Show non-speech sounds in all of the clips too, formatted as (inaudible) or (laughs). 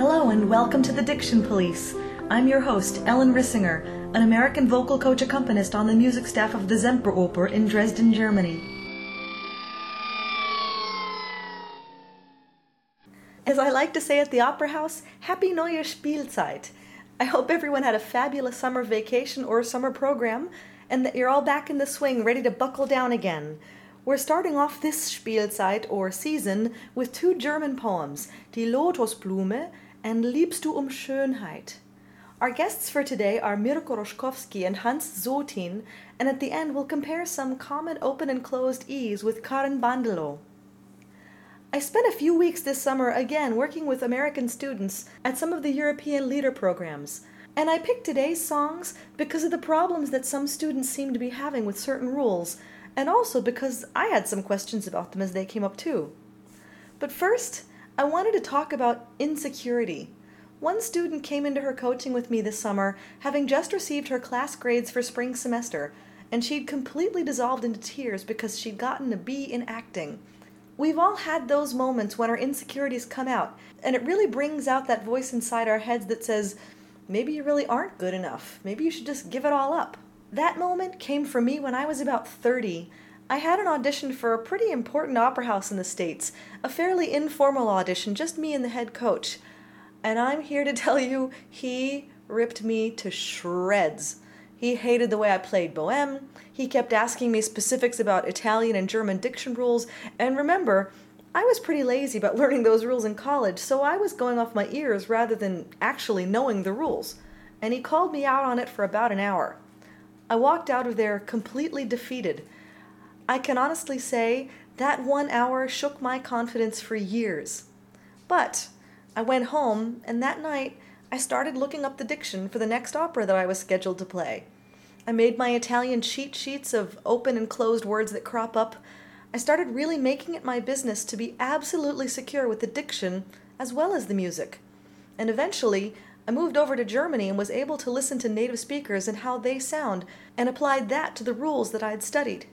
Hello and welcome to the Diction Police. I'm your host, Ellen Rissinger, an American vocal coach accompanist on the music staff of the Semperoper in Dresden, Germany. As I like to say at the Opera House, Happy Neue Spielzeit. I hope everyone had a fabulous summer vacation or summer program and that you're all back in the swing ready to buckle down again. We're starting off this Spielzeit or season with two German poems, Die Lotusblume and Liebst du um Schönheit. Our guests for today are Mirko Roschkowski and Hans Sotin, and at the end we'll compare some common open and closed E's with Karen Bandelow. I spent a few weeks this summer again working with American students at some of the European Lieder programs, and I picked today's songs because of the problems that some students seem to be having with certain rules, and also because I had some questions about them as they came up too. But first, I wanted to talk about insecurity. One student came into her coaching with me this summer, having just received her class grades for spring semester, and she'd completely dissolved into tears because she'd gotten a B in acting. We've all had those moments when our insecurities come out, and it really brings out that voice inside our heads that says, maybe you really aren't good enough. Maybe you should just give it all up. That moment came for me when I was about 30. I had an audition for a pretty important opera house in the States, a fairly informal audition, just me and the head coach. And I'm here to (laughs) tell you, he ripped me to shreds. He hated the way I played Bohème. He kept asking me specifics about Italian and German diction rules. And remember, I was pretty lazy about (laughs) learning those rules in college, so I was going off my ears rather than actually knowing the rules. And he called me out on it for about an hour. I walked out of there completely defeated. I can honestly say that one hour shook my confidence for years. But I went home, and that night I started looking up the diction for the next opera that I was scheduled to play. I made my Italian cheat sheets of open and closed words that crop up. I started really making it my business to be absolutely secure with the diction as well as the music. And eventually, I moved over to Germany and was able to listen to native speakers and how they sound and applied that to the rules that I had studied.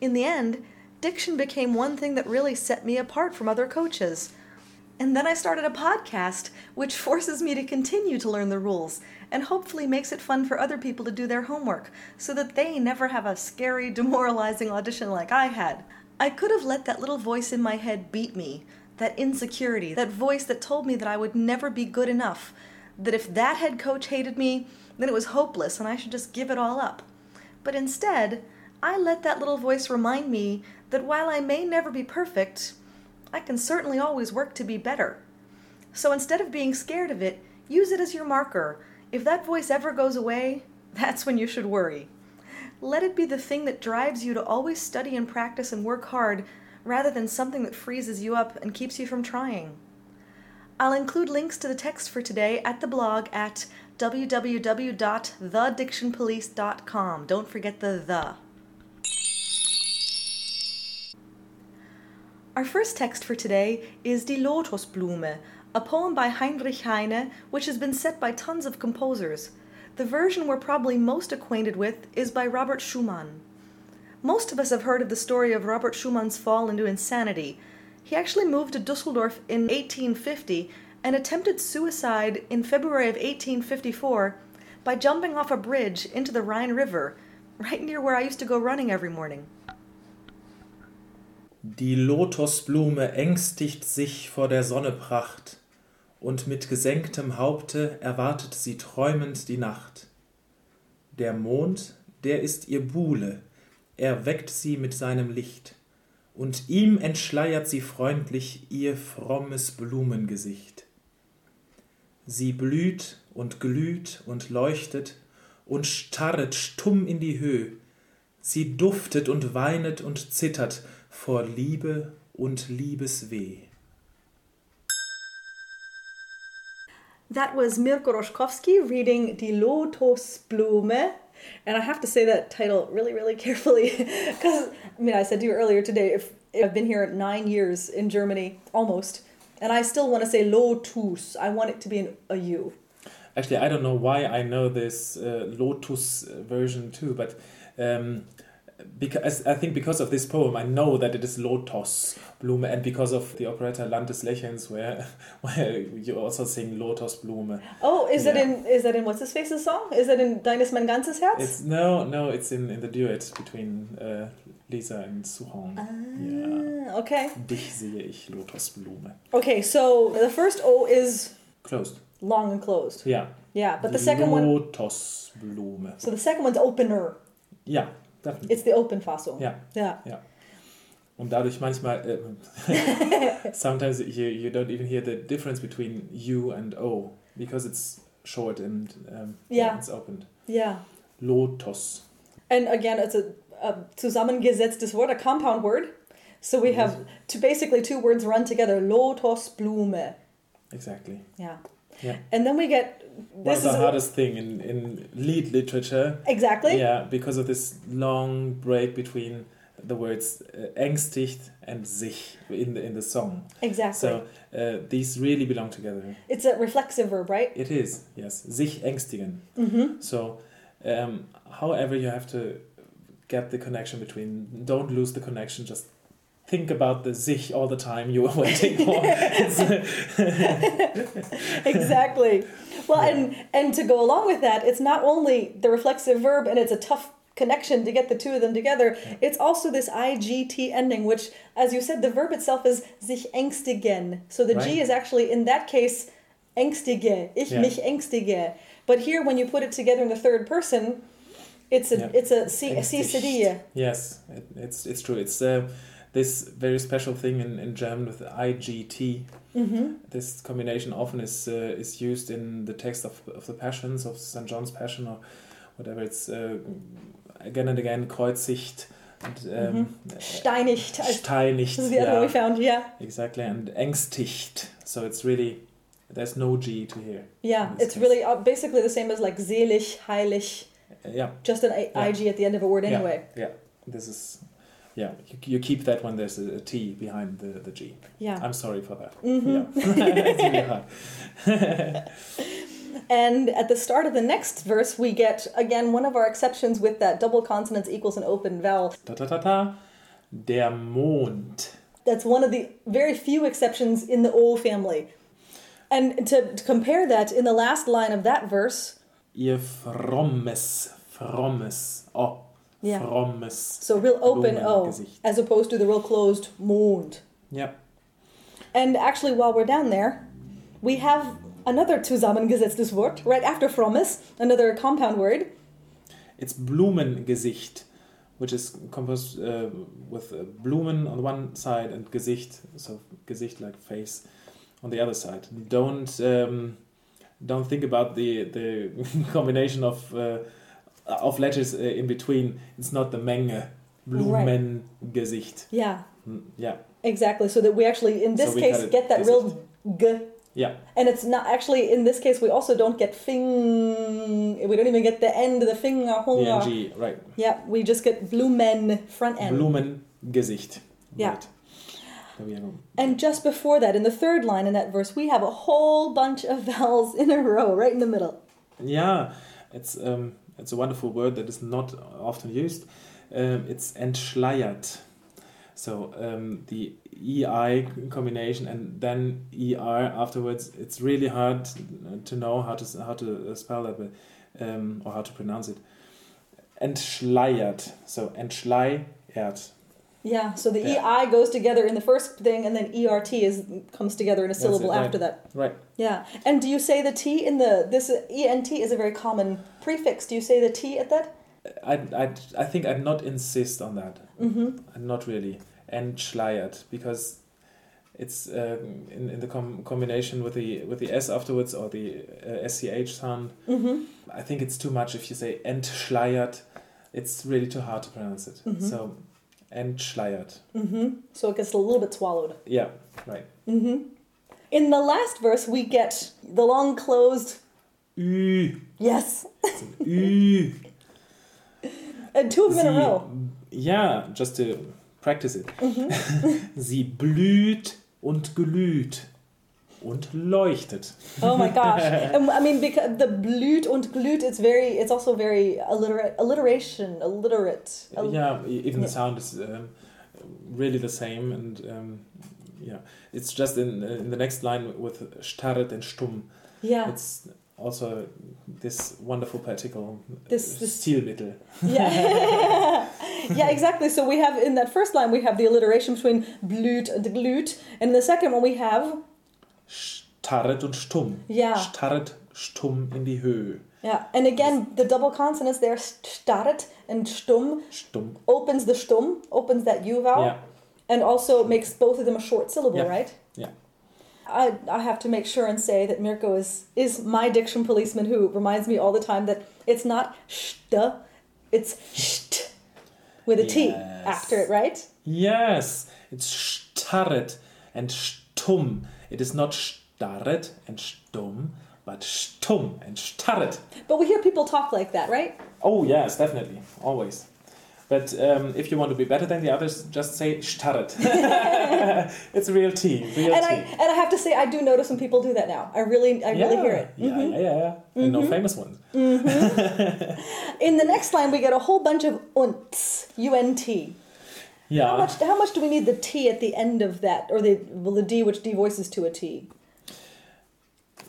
In the end, diction became one thing that really set me apart from other coaches. And then I started a podcast, which (laughs) forces me to continue to learn the rules and hopefully makes it fun for other people to do their homework so that they never have a scary, (laughs) demoralizing audition like I had. I could have let that little voice in my head beat me, that insecurity, that voice that told me that I would never be good enough, that if that head coach hated me, then it was hopeless and I should just give it all up. But instead, I let that little voice remind me that while I may never be perfect, I can certainly always work to be better. So instead of being scared of it, use it as your marker. If that voice ever goes away, (laughs) that's when you should worry. Let it be the thing that drives you to always study and practice and work hard rather than something that freezes you up and keeps you from trying. I'll include links to the text for today at the blog at www.thedictionpolice.com. Don't forget the the. Our first text for today is Die Lotusblume, a poem by Heinrich Heine, which has been set by tons of composers. The version we're probably most acquainted with is by Robert Schumann. Most of us have heard of the story of Robert Schumann's fall into insanity. He actually moved to Dusseldorf in 1850 and attempted suicide in February of 1854 by jumping off a bridge into the Rhine River, right near where I used to go running every morning. Die Lotosblume ängstigt sich vor der Sonnepracht, und mit gesenktem Haupte erwartet sie träumend die Nacht. Der Mond, der ist ihr Buhle, er weckt sie mit seinem Licht, und ihm entschleiert sie freundlich ihr frommes Blumengesicht. Sie blüht und glüht und leuchtet und starret stumm in die Höhe, sie duftet und weinet und zittert, vor Liebe und Liebesweh. That was Mirko Roschkowski reading Die Lotosblume. And I have to say that title really, really carefully (laughs) because, I mean, I said to you earlier today, if, if I've been here nine years in Germany, almost, and I still want to say Lotus, I want it to be an, a U. Actually, I don't know why I know this uh, Lotus version too, but um, because I think because of this poem, I know that it is Lotosblume, and because of the operetta Land des Lächelns, where (laughs) where you also sing Lotosblume. Oh, is that Yeah. in is that in what's his face's song? Is that in Dein ist mein ganzes Herz? It's no, no, it's in, in the duet between uh, Lisa and Sou-Chong. Yeah. Ah, okay. Dich sehe ich Lotosblume. Okay, so the first O is Closed. long and closed. Yeah. Yeah, but the second one Lotosblume. so the second one's opener. Ja, definitely. It's the open Fassung. Yeah. Yeah. Und dadurch manchmal, äh, (laughs) sometimes you, you don't even hear the difference between U and O because it's short and um, Yeah. it's opened. Yeah. Lotus. And again, it's a, a zusammengesetztes Wort, a compound word. So we have to basically two words run together. Lotosblume. Exactly. Yeah. Yeah. And then we get this the is a- hardest thing in, in Lied literature. exactly. Yeah, because of this long break between the words uh, ängstigt and sich in the in the song. Exactly. So uh, these really belong together. it's a reflexive verb, right? It is yes, sich ängstigen. Mm-hmm. So, um, however, you have to get the connection between. Don't lose the connection. Just think about the sich all the time you were (laughs) waiting for. Uh, (laughs) exactly. Well, Yeah. and and to go along with that, it's not only the reflexive verb and it's a tough connection to get the two of them together. It's also this igt ending, which, as you said, the verb itself is sich ängstigen. So the G is actually in that case ängstige. Ich Yeah. mich ängstige. But here, when you put it together in the third person, it's a Yeah. it's a si si yes, it, it's it's true. It's uh, this very special thing in, in German with igt. Mm-hmm. This combination often is uh, is used in the text of, of the Passions of St John's Passion or whatever. It's uh, again and again kreuzigt and um, Steinigt. as- steinigt. This is the other one we found. Yeah. exactly, and ängstigt. So it's really there's no G to hear. Yeah. It's case. really uh, basically the same as like selig, heilig. Yeah, Just an I- Yeah. ig at the end of a word anyway. Yeah. anyway. yeah. This is yeah. You, you keep that when there's a, a T behind the the G. Yeah. I'm sorry for that. Mhm. Yeah, (laughs) it's really hard. (laughs) And at the start of the next verse, we get again one of our exceptions with that double consonants equals an open vowel. Ta ta ta ta. Der Mond. That's one of the very few exceptions in the O family. And to, to compare that, in the last line of that verse, Ihr frommes, frommes, oh, Yeah. frommes. so real open O, as opposed to the real closed Mond. Yeah, And actually, while we're down there, we have another zusammengesetztes Wort right after frommes, another compound word. it's Blumengesicht, which is composed uh, with uh, Blumen on one side and Gesicht, so Gesicht like face, on the other side. Don't um, don't think about the the (laughs) combination of uh, of letters uh, in between. It's not the Menge. Blumengesicht. Yeah, Mm, Yeah, exactly. So that we actually, in this So case, get that real g yeah, And it's not actually in this case we also don't get fing. We don't even get the end of the finger. the ng, right. Yeah, we just get Blumen front end. Blumengesicht. Yeah. Right. There we go. And just before that, in the third line in that verse, we have a whole bunch of vowels in a row, right in the middle. Yeah, it's um, it's a wonderful word that is not often used. Um, it's entschleiert. So um, the EI combination and then ER afterwards. It's really hard to know how to how to spell that, but, um, or how to pronounce it. Entschleiert. So entschleiert. Yeah, so the Yeah. EI goes together in the first thing, and then ERT is comes together in a syllable it, right. after that. Right. Yeah, and do you say the T in the this ENT is a very common prefix? Do you say the T at that? I I I think I'd not insist on that. Mm-hmm. Not really. Entschleiert because it's um, in, in the com- combination with the with the s afterwards or the uh, sch sound. Mm-hmm. I think it's too much if you say entschleiert. It's really too hard to pronounce it. Mhm. So entschleiert. Mm-hmm. So it gets a little bit swallowed. Yeah, right. Mm-hmm. In the last verse, we get the long closed Ü. yes, Ü. (laughs) and two of them in a row. Yeah, just to practice it. Mm-hmm. (laughs) Sie blüht und glüht. Und leuchtet. Oh my gosh! and, (laughs) I mean, because the blüht und glüht, it's very, it's also very alliterate, alliteration, alliterate. Al- yeah, even yeah. the sound is um, really the same, and um, yeah, it's just in in the next line with starret and stumm. yeah. It's also this wonderful particle, This- uh, this- Stilmittel. Yeah. (laughs) yeah, exactly. So we have in that first line we have the alliteration between blüht and glüht, and in the second one we have Starret und stumm. Yeah. Starret, stumm in die Höhe. yeah, and again the double consonants there starret and stumm Stumm. opens the stumm, opens that u vowel, Yeah. and also makes both of them a short syllable, Yeah. right? Yeah. I, I have to make sure and say that Mirko is is my diction policeman who reminds me all the time that it's not st, it's st with a T Yes. after it, right? Yes, it's starret and stumm. It is not starret and stumm, but stumm and starret. But we hear people talk like that, right? Oh yes, definitely, always. But um, if you want to be better than the others, just say starret. (laughs) it's real tea, real and tea. I and I have to say I do notice when people do that now. I really I really hear it. Yeah, Mhm. yeah, yeah, yeah. And no famous ones. (laughs) In the next line, we get a whole bunch of unts, U N T. Yeah. How much how much do we need the T at the end of that, or the well the D which devoices to a T?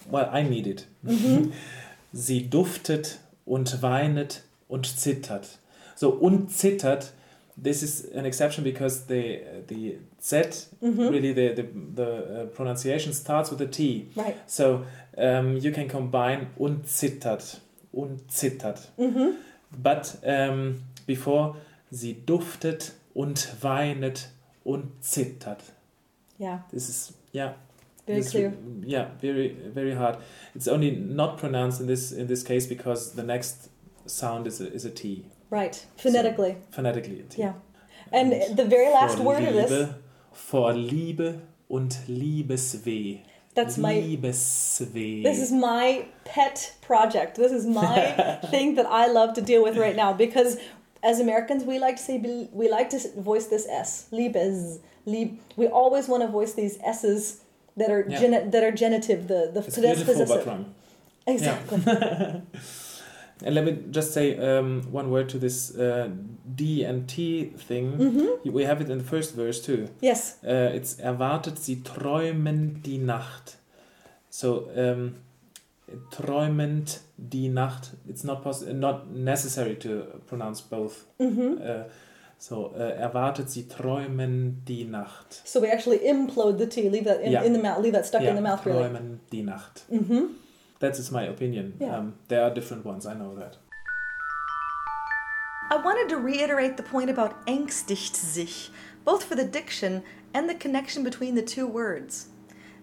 Well, I need it. Mm-hmm. (laughs) Sie duftet und weinet und zittert. So und zittert. This is an exception because the the Z Mm-hmm. really the the, the uh, pronunciation starts with a T. Right. So um, you can combine und zittert und zittert. Mm-hmm. But um, before sie duftet und weinet und zittert. Yeah. This is yeah. Very clear. Yeah, very very hard. It's only not pronounced in this in this case because the next sound is a, is a T. Right. Phonetically. Phonetically a T. Yeah. And the very last word of Liebe, this. Vor Liebe und Liebesweh. That's my Liebesweh. This is my pet project. This is my (laughs) thing that I love to deal with right now because as Americans we like to say we like to voice this s liebes lieb. We always want to voice these s's that are Yeah. geni- that are genitive the the it's beautiful but possessive. wrong. Exactly. (laughs) And let me just say um, one word to this uh, D and T thing. Mm-hmm. We have it in the first verse too. Yes. Uh, it's erwartet sie träumen die Nacht. So um, träumend die Nacht. It's not poss- not necessary to pronounce both. hmm Uh, so uh, erwartet sie träumen die Nacht. So we actually implode the T, leave that in, Yeah. in the mouth, leave that stuck Ja, in the mouth really. Träumen die Nacht. hmm That is my opinion. Yeah. Um, there are different ones. I know that. I wanted to reiterate the point about ängstigt sich, both for the diction and the connection between the two words.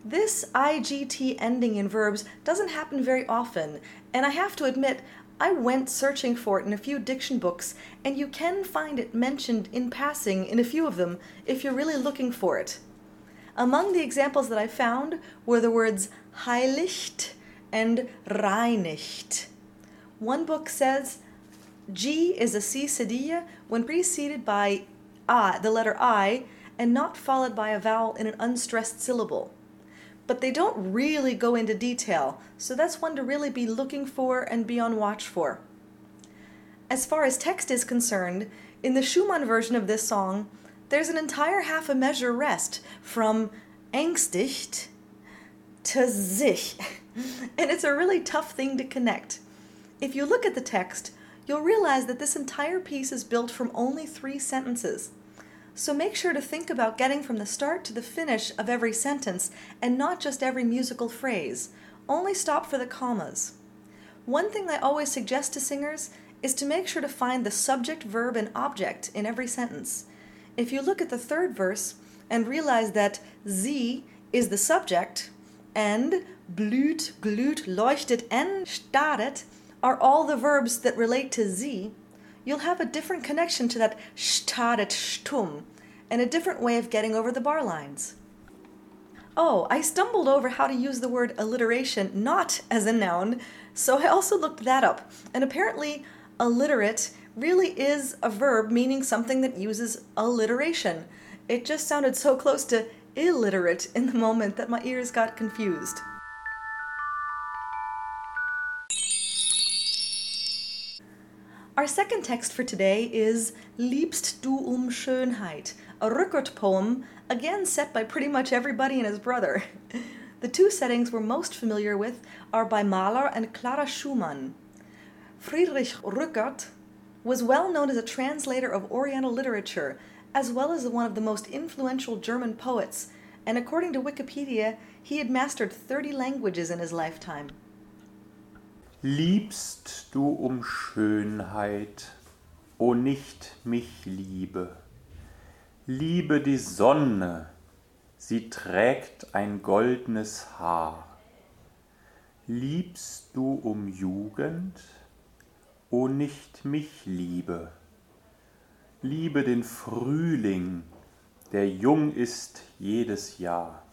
This IGT ending in verbs doesn't happen very often, and I have to admit, I went searching for it in a few diction books, and you can find it mentioned in passing in a few of them if you're really looking for it. Among the examples that I found were the words heiligt and reinigt. One book says G is a C cedilla when preceded by I, the letter I, and not followed by a vowel in an unstressed syllable. But they don't really go into detail, so that's one to really be looking for and be on watch for. As far as text is concerned, in the Schumann version of this song, there's an entire half a measure rest from ängstigt to sich, (laughs) and it's a really tough thing to connect. If you look at the text, you'll realize that this entire piece is built from only three sentences. So make sure to think about getting from the start to the finish of every sentence and not just every musical phrase. Only stop for the commas. One thing I always suggest to singers is to make sure to find the subject, verb, and object in every sentence. If you look at the third verse and realize that sie is the subject and blüht, glüht, leuchtet, and starret are all the verbs that relate to sie, you'll have a different connection to that starret stumm and a different way of getting over the bar lines. Oh, I stumbled over how to use the word alliteration not as a noun, so I also looked that up. And apparently, alliterate really is a verb meaning something that uses alliteration. It just sounded so close to illiterate in the moment that my ears got confused. Our second text for today is Liebst du um Schönheit, a Rückert poem, again set by pretty much everybody and his brother. (laughs) The two settings we're most familiar with are by Mahler and Clara Schumann. Friedrich Rückert was well known as a translator of Oriental literature, as well as one of the most influential German poets, and according to Wikipedia, he had mastered 30 languages in his lifetime. Liebst du um Schönheit, o nicht mich liebe. Liebe die Sonne, sie trägt ein goldnes Haar. Liebst du um Jugend, o nicht mich liebe. Liebe den Frühling, der jung ist jedes Jahr.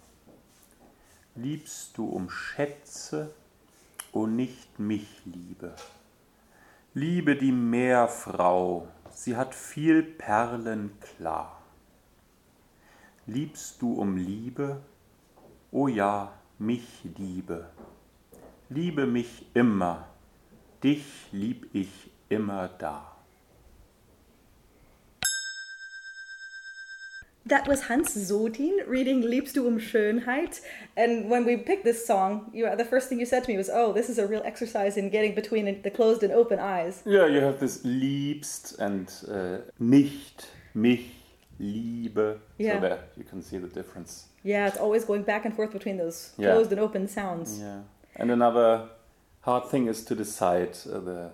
Liebst du um Schätze, o nicht mich liebe. Liebe die Meerfrau, sie hat viel Perlen klar. Liebst du um Liebe, o ja, mich liebe. Liebe mich immer, dich lieb ich immer da. That was Hans Sotin reading Liebst du um Schönheit. And when we picked this song, you, the first thing you said to me was, oh, this is a real exercise in getting between the closed and open eyes. Yeah, you have this liebst and uh, nicht, mich, liebe. Yeah. So that you can see the difference. Yeah, it's always going back and forth between those Yeah. closed and open sounds. Yeah. And another hard thing is to decide uh, the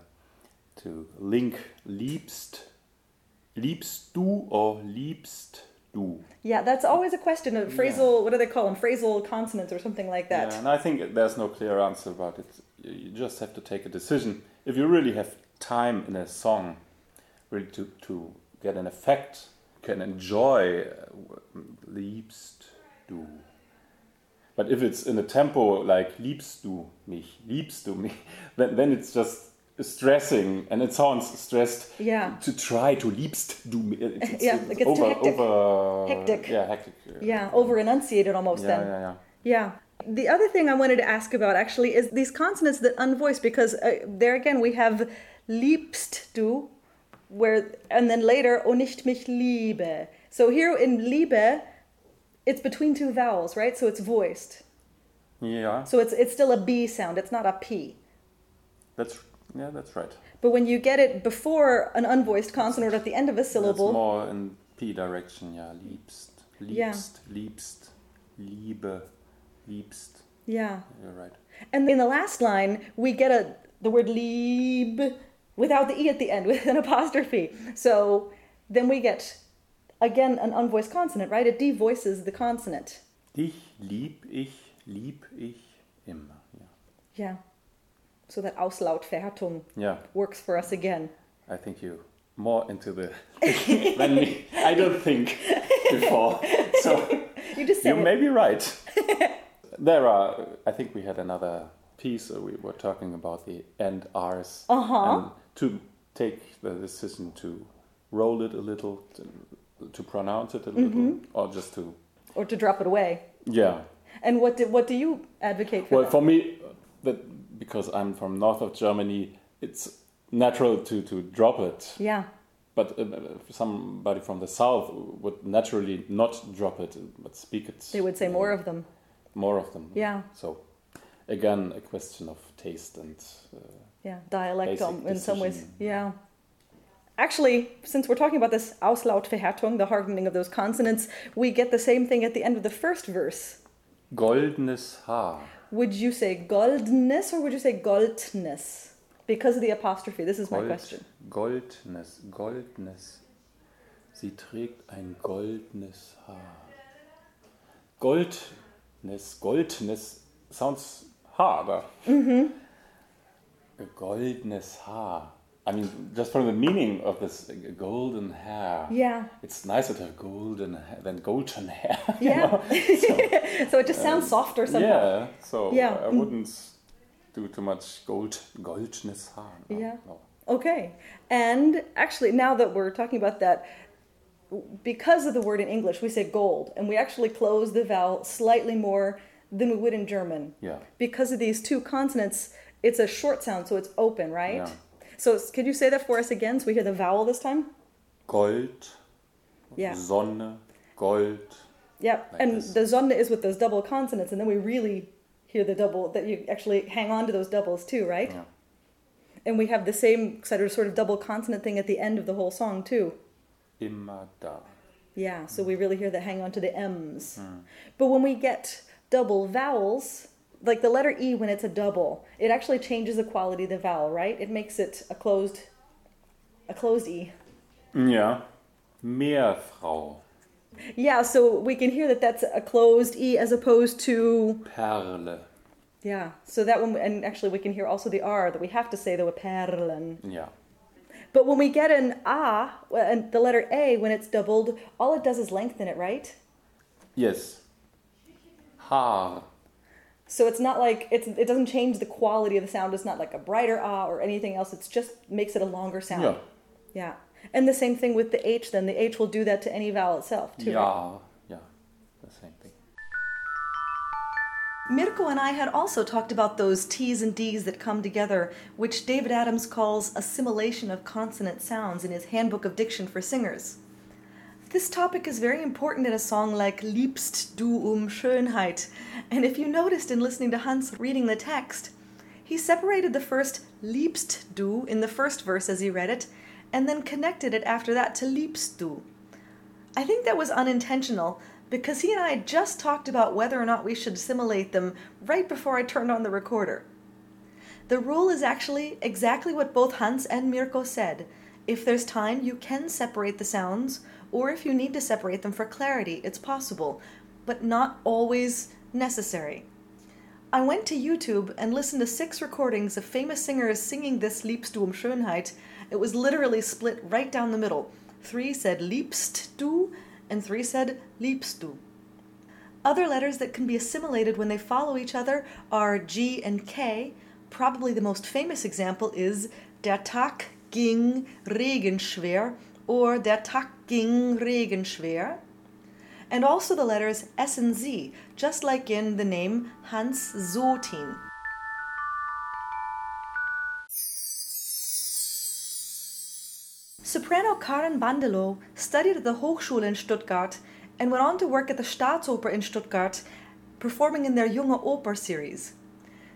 to link liebst, liebst du or liebst du. Yeah, that's always a question of phrasal, what do they call them? Phrasal consonants or something like that. Yeah, and I think there's no clear answer about it. You just have to take a decision. If you really have time in a song, really to, to get an effect, can enjoy uh, liebst du. But if it's in a tempo like liebst du mich, liebst du mich, (laughs) then, then it's just stressing and it sounds stressed Yeah. to try to liebst du mich. It's, it's, Yeah, it's it gets too hectic. over Hectic. Yeah, hectic. Yeah, over enunciated almost yeah, then. yeah, yeah. Yeah. The other thing I wanted to ask about actually is these consonants that unvoiced because uh, there again we have liebst du, where and then later oh nicht mich liebe. So here in liebe, it's between two vowels, right? So it's voiced. Yeah, So it's it's still a b sound. It's not a p. that's yeah, that's right. But when you get it before an unvoiced consonant or at the end of a That's syllable, more in P direction, yeah. Liebst, Yeah. liebst, liebst, liebe, liebst. yeah. You're right. And in the last line, we get a the word lieb without the e at the end (laughs) with an apostrophe. So then we get again an unvoiced consonant, right? It devoices the consonant. Dich lieb ich, lieb ich immer. Yeah. Yeah. So that Auslautverhärtung yeah, works for us again. I think you more into the (laughs) than me. I don't think before. So (laughs) You just you may be right. (laughs) there are. I think we had another piece. uh, We were talking about the end R's. Uh-huh. And to take the decision to roll it a little, to, to pronounce it a little, Mm-hmm. or just to or to drop it away. yeah. And what do, what do you advocate for? Well, for me, that because I'm from north of Germany, it's natural to to drop it. yeah. But uh, somebody from the south would naturally not drop it, but speak it. They would say more of them. more of them. Yeah. So, again, a question of taste and uh, Yeah, dialect Basic in some ways. Yeah. Actually, since we're talking about this Auslautverhärtung, the hardening of those consonants, we get the same thing at the end of the first verse. goldenes Haar. Would you say goldness or would you say goldness? Because of the apostrophe. This is my question. Goldness, goldness. Sie trägt ein goldnes Haar. Goldness, goldness sounds harder. A mhm. goldnes Haar. I mean, just from the meaning of this uh, golden hair. Yeah. It's nicer to have golden hair than golden hair. (laughs) Yeah. know? (laughs) So it just sounds softer somehow. Yeah, so Yeah. I wouldn't do too much gold, goldness Haar. no, Yeah. no. Okay. And actually, now that we're talking about that, because of the word in English, we say gold, and we actually close the vowel slightly more than we would in German. Yeah. Because of these two consonants, it's a short sound, so it's open, right? Yeah. So could you say that for us again so we hear the vowel this time? Gold, Yeah. Sonne, Gold. Yep. Like and this. the Sonne is with those double consonants, and then we really hear the double, that you actually hang on to those doubles too, right? Yeah. And we have the same sort of, sort of double consonant thing at the end of the whole song too. Immer da. Yeah, so we really hear the hang on to the M's. Mm. But when we get double vowels, like the letter E when it's a double, it actually changes the quality of the vowel, right? It makes it a closed a closed E. Ja. Meerfrau. Yeah, so we can hear that that's a closed E as opposed to Perle. yeah. So that one and actually we can hear also the R that we have to say the perlen. Yeah. But when we get an A and the letter A when it's doubled, all it does is lengthen it, right? Yes. Haar. So it's not like it's it doesn't change the quality of the sound. It's not like a brighter ah or anything else. It's just makes it a longer sound. Ja. Yeah. And the same thing with the H then. The H will do that to any vowel itself too. right? Yeah. Ja. The same thing. Mirko and I had also talked about those T's and D's that come together, which David Adams calls assimilation of consonant sounds in his Handbook of Diction for Singers. This topic is very important in a song like Liebst du um Schönheit, and if you noticed in listening to Hans reading the text, he separated the first Liebst du in the first verse as he read it, and then connected it after that to Liebst du. I think that was unintentional because he and I just talked about whether or not we should assimilate them right before I turned on the recorder. The rule is actually exactly what both Hans and Mirko said. If there's time, you can separate the sounds, or if you need to separate them for clarity, it's possible, but not always necessary. I went to YouTube and listened to six recordings of famous singers singing this Liebst du um Schönheit. It was literally split right down the middle. Three said Liebst du, and three said Liebst du. Other letters that can be assimilated when they follow each other are G and K. Probably the most famous example is Der Tag ging regenschwer or Der Tag ging regenschwer. And also the letters S and Z, just like in the name Hans Sotin. Soprano Karen Bandelow studied at the Hochschule in Stuttgart and went on to work at the Staatsoper in Stuttgart, performing in their Junge Oper series.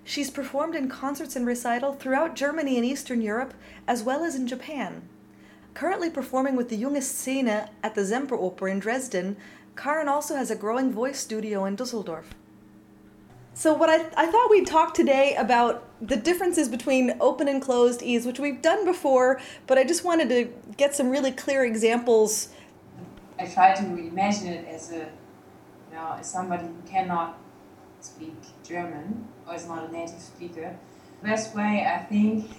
She's performed in concerts and recital throughout Germany and Eastern Europe, as well as in Japan. Currently performing with the Junge Szene at the Semperoper in Dresden, Karen also has a growing voice studio in Dusseldorf. So, what I, I thought we'd talk today about the differences between open and closed E's, which we've done before, but I just wanted to get some really clear examples. I try to imagine it as a, you know, as somebody who cannot speak German or is not a native speaker. Best way I think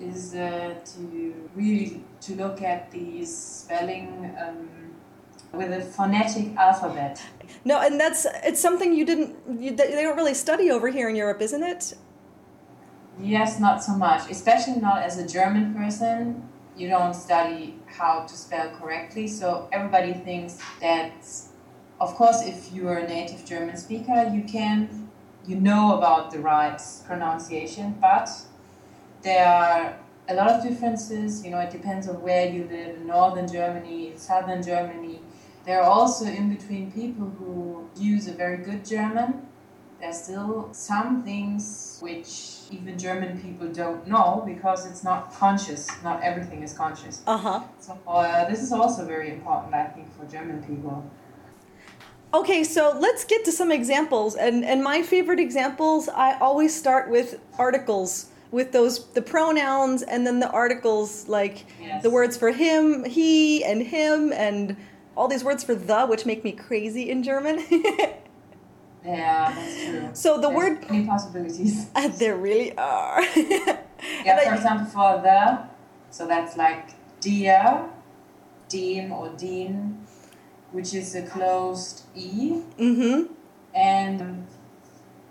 is uh, to really to look at the spelling um, with a phonetic alphabet. No, and that's it's something you didn't you, that they don't really study over here in Europe, isn't it? Yes, not so much, especially not as a German person. You don't study how to spell correctly, so everybody thinks that, of course, if you are a native German speaker, you can, you know about the right pronunciation, but there are a lot of differences. You know, it depends on where you live in northern Germany, southern Germany. There are also in between people who use a very good German there's still some things which even German people don't know because it's not conscious. Not everything is conscious. Uh huh. So uh, this is also very important, I think, for German people. Okay, so let's get to some examples. And and my favorite examples, I always start with articles with those the pronouns and then the articles like Yes. the words for him, he, and him, and all these words for the, which make me crazy in German. (laughs) Yeah, that's true. So the There's word- many possibilities. Uh, (laughs) there really are. (laughs) Yeah, And I- for example, for the, so that's like dir, dem or den, which is a closed e. mm-hmm. And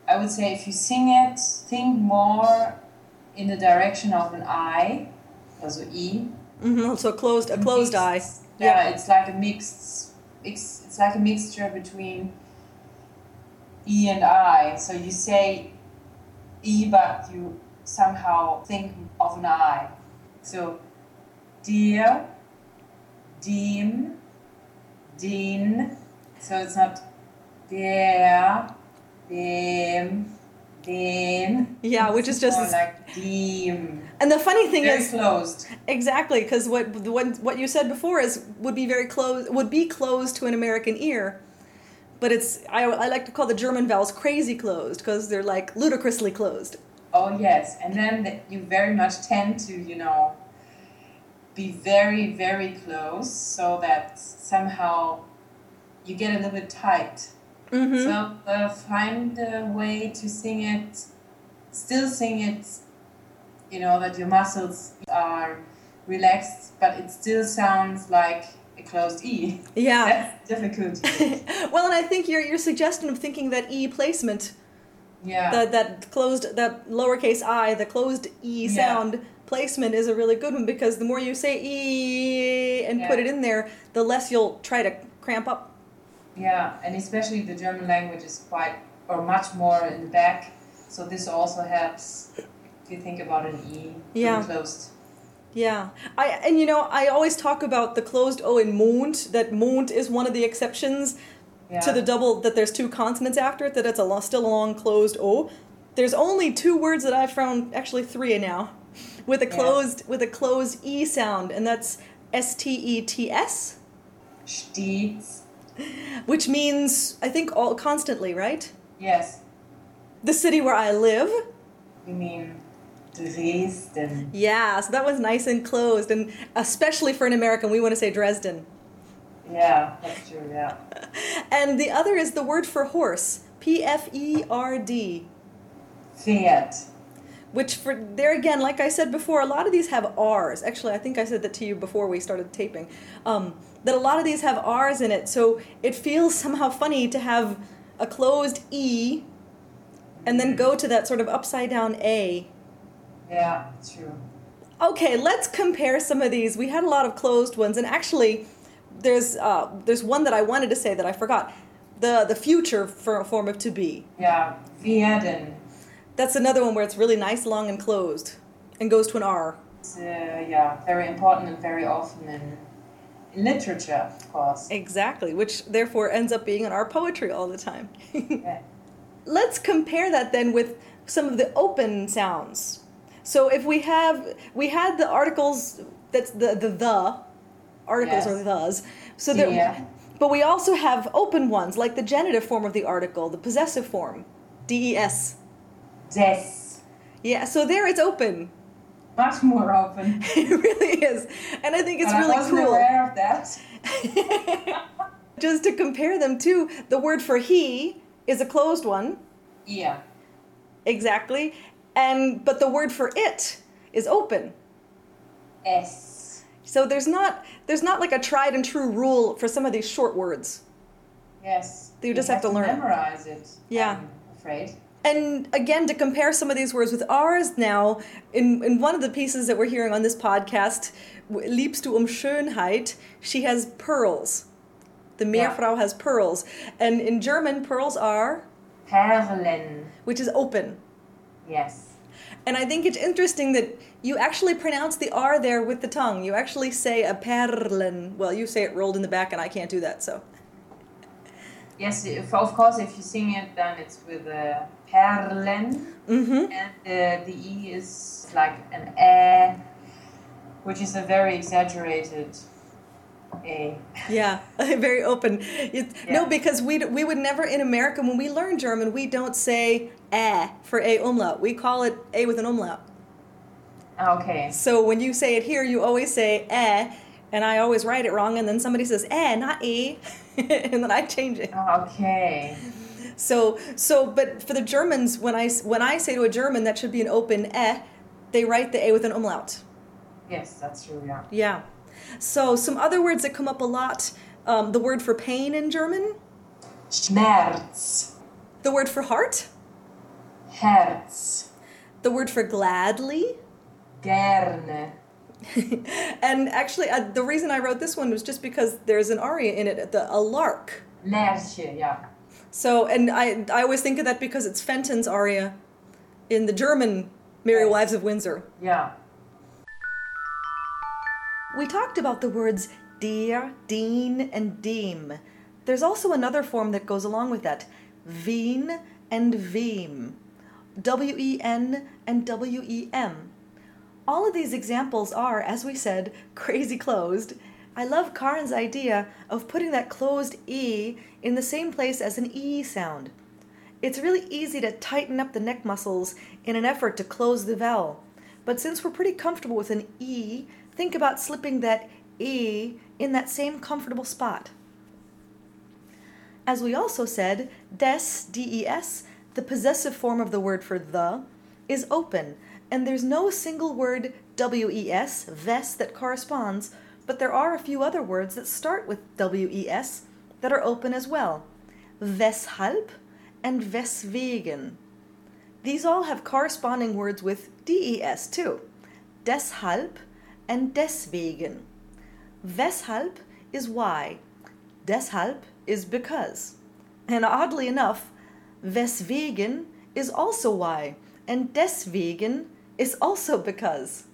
I would say if you sing it, think more in the direction of an eye, also E. Mm-hmm. So closed a closed eye. Yeah, it's like a mixed. It's, it's like a mixture between E and I. So you say E, but you somehow think of an I. So dir, dem, den. So it's not der, dem, den. Yeah, which is just like and the funny thing Very is closed. exactly because what what what you said before is would be very close would be closed to an American ear, but it's I, I like to call the German vowels crazy closed because they're like ludicrously closed. Oh yes, and then th- you very much tend to, you know, be very, very close, so that somehow you get a little bit tight. Mm-hmm. So uh, find a way to sing it, still sing it, you know, that your muscles are relaxed, but it still sounds like a closed E. Yeah. (laughs) That's difficult. (laughs) well, and I think your your suggestion of thinking that e placement Yeah. that that closed that lowercase i the closed e Yeah. sound placement is a really good one because the more you say e and put it in there the less you'll try to cramp up Yeah, and especially the German language is quite or much more in the back, so this also helps if you think about an E Yeah. closed. yeah i and you know i always talk about the closed o in mond that mond is one of the exceptions Yeah. to the double that there's two consonants after it that it's a still a long closed o there's only two words that i've found actually three now with a Yeah. closed with a closed e sound and that's s-t-e-t-s Stets. (laughs) which means I think all constantly, right? Yes. The city where I live. You mean Dresden. Yeah, so that was nice and closed, and especially for an American, we want to say Dresden. Yeah, that's true, yeah. (laughs) And the other is the word for horse, P F E R D, Pferd. which for there again, like I said before, a lot of these have R's. Actually, I think I said that to you before we started taping. Um, that a lot of these have R's in it, so it feels somehow funny to have a closed E and then go to that sort of upside down A. Yeah, true. Okay, let's compare some of these. We had a lot of closed ones, and actually, there's uh, there's one that I wanted to say that I forgot. The the future for, form of to be. Yeah, werden. That's another one where it's really nice, long, and closed, and goes to an R. Uh, yeah, very important and very often in, in literature, of course. Exactly, which therefore ends up being in our poetry all the time. (laughs) Yeah. Let's compare that then with some of the open sounds. So if we have we had the articles that's the the the articles Yes. or thes. So there Yeah. but we also have open ones like the genitive form of the article, the possessive form, D E S. Des. Yeah, so there it's open. Much more open. (laughs) It really is. And I think it's But really I wasn't cool. aware of that. (laughs) Just to compare them too, the word for he is a closed one. Yeah. Exactly. And but the word for it is open. S. So there's not there's not like a tried and true rule for some of these short words. Yes. You just have to learn. memorize it. Yeah. I'm afraid. And again, to compare some of these words with ours now, in, in one of the pieces that we're hearing on this podcast, Liebst du um Schönheit, she has pearls. The Yeah. Meerfrau has pearls. And in German, pearls are, Perlen. which is open. Yes. And I think it's interesting that you actually pronounce the R there with the tongue. You actually say a perlen. Well, you say it rolled in the back, and I can't do that, so. Yes, if, of course, if you sing it, then it's with a Perlen. Mm-hmm. And uh, the E is like an E, which is a very exaggerated A. Yeah, (laughs) very open. It, No, because we we would never in America when we learn German we don't say a for a umlaut. We call it a with an umlaut. Okay. So when you say it here, you always say eh, and I always write it wrong, and then somebody says eh, not e, (laughs) and then I change it. Okay. So so, but for the Germans, when I when I say to a German that should be an open eh, they write the a with an umlaut. Yes, that's true, yeah. Yeah. So some other words that come up a lot. Um, the word for pain in German, Schmerz. the word for heart, Herz. the word for gladly. Gerne. (laughs) and actually, uh, the reason I wrote this one was just because there's an aria in it, the, a lark. Lerche, yeah. So, and I, I always think of that because it's Fenton's aria in the German Merry. Wives of Windsor. Yeah. We talked about the words dear, dean, and deem. There's also another form that goes along with that veen and veem. W E N and W E M. All of these examples are, as we said, (laughs) crazy closed. I love Karen's idea of putting that closed E in the same place as an E sound. It's really easy to tighten up the neck muscles in an effort to close the vowel. But since we're pretty comfortable with an E, think about slipping that E in that same comfortable spot. As we also said, des, D-E-S, the possessive form of the word for the, is open, and there's no single word W-E-S, ves, that corresponds, but there are a few other words that start with W-E-S that are open as well. Weshalb and weswegen. These all have corresponding words with DES too. Deshalb and deswegen. Weshalb is why. Deshalb is because. And oddly enough, weswegen is also why, and deswegen is also because.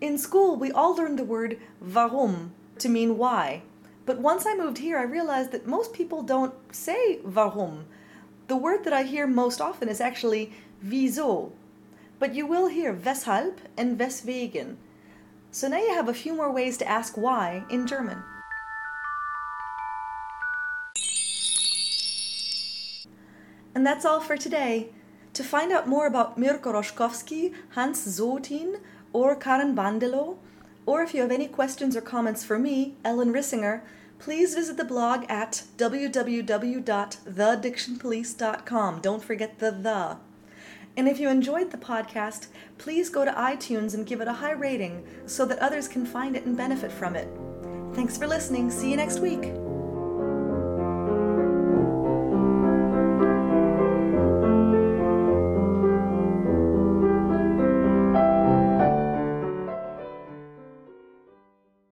In school, we all learned the word warum to mean why. But once I moved here, I realized that most people don't say warum. The word that I hear most often is actually wieso. But you will hear weshalb and weswegen. So now you have a few more ways to ask why in German. And that's all for today. To find out more about Mirko Roschkowski, Hans Sotin, or Karen Bandelow, or if you have any questions or comments for me, Ellen Rissinger, please visit the blog at www.thedictionpolice.com. Don't forget the the. And if you enjoyed the podcast, please go to iTunes and give it a high rating so that others can find it and benefit from it. Thanks for listening. See you next week.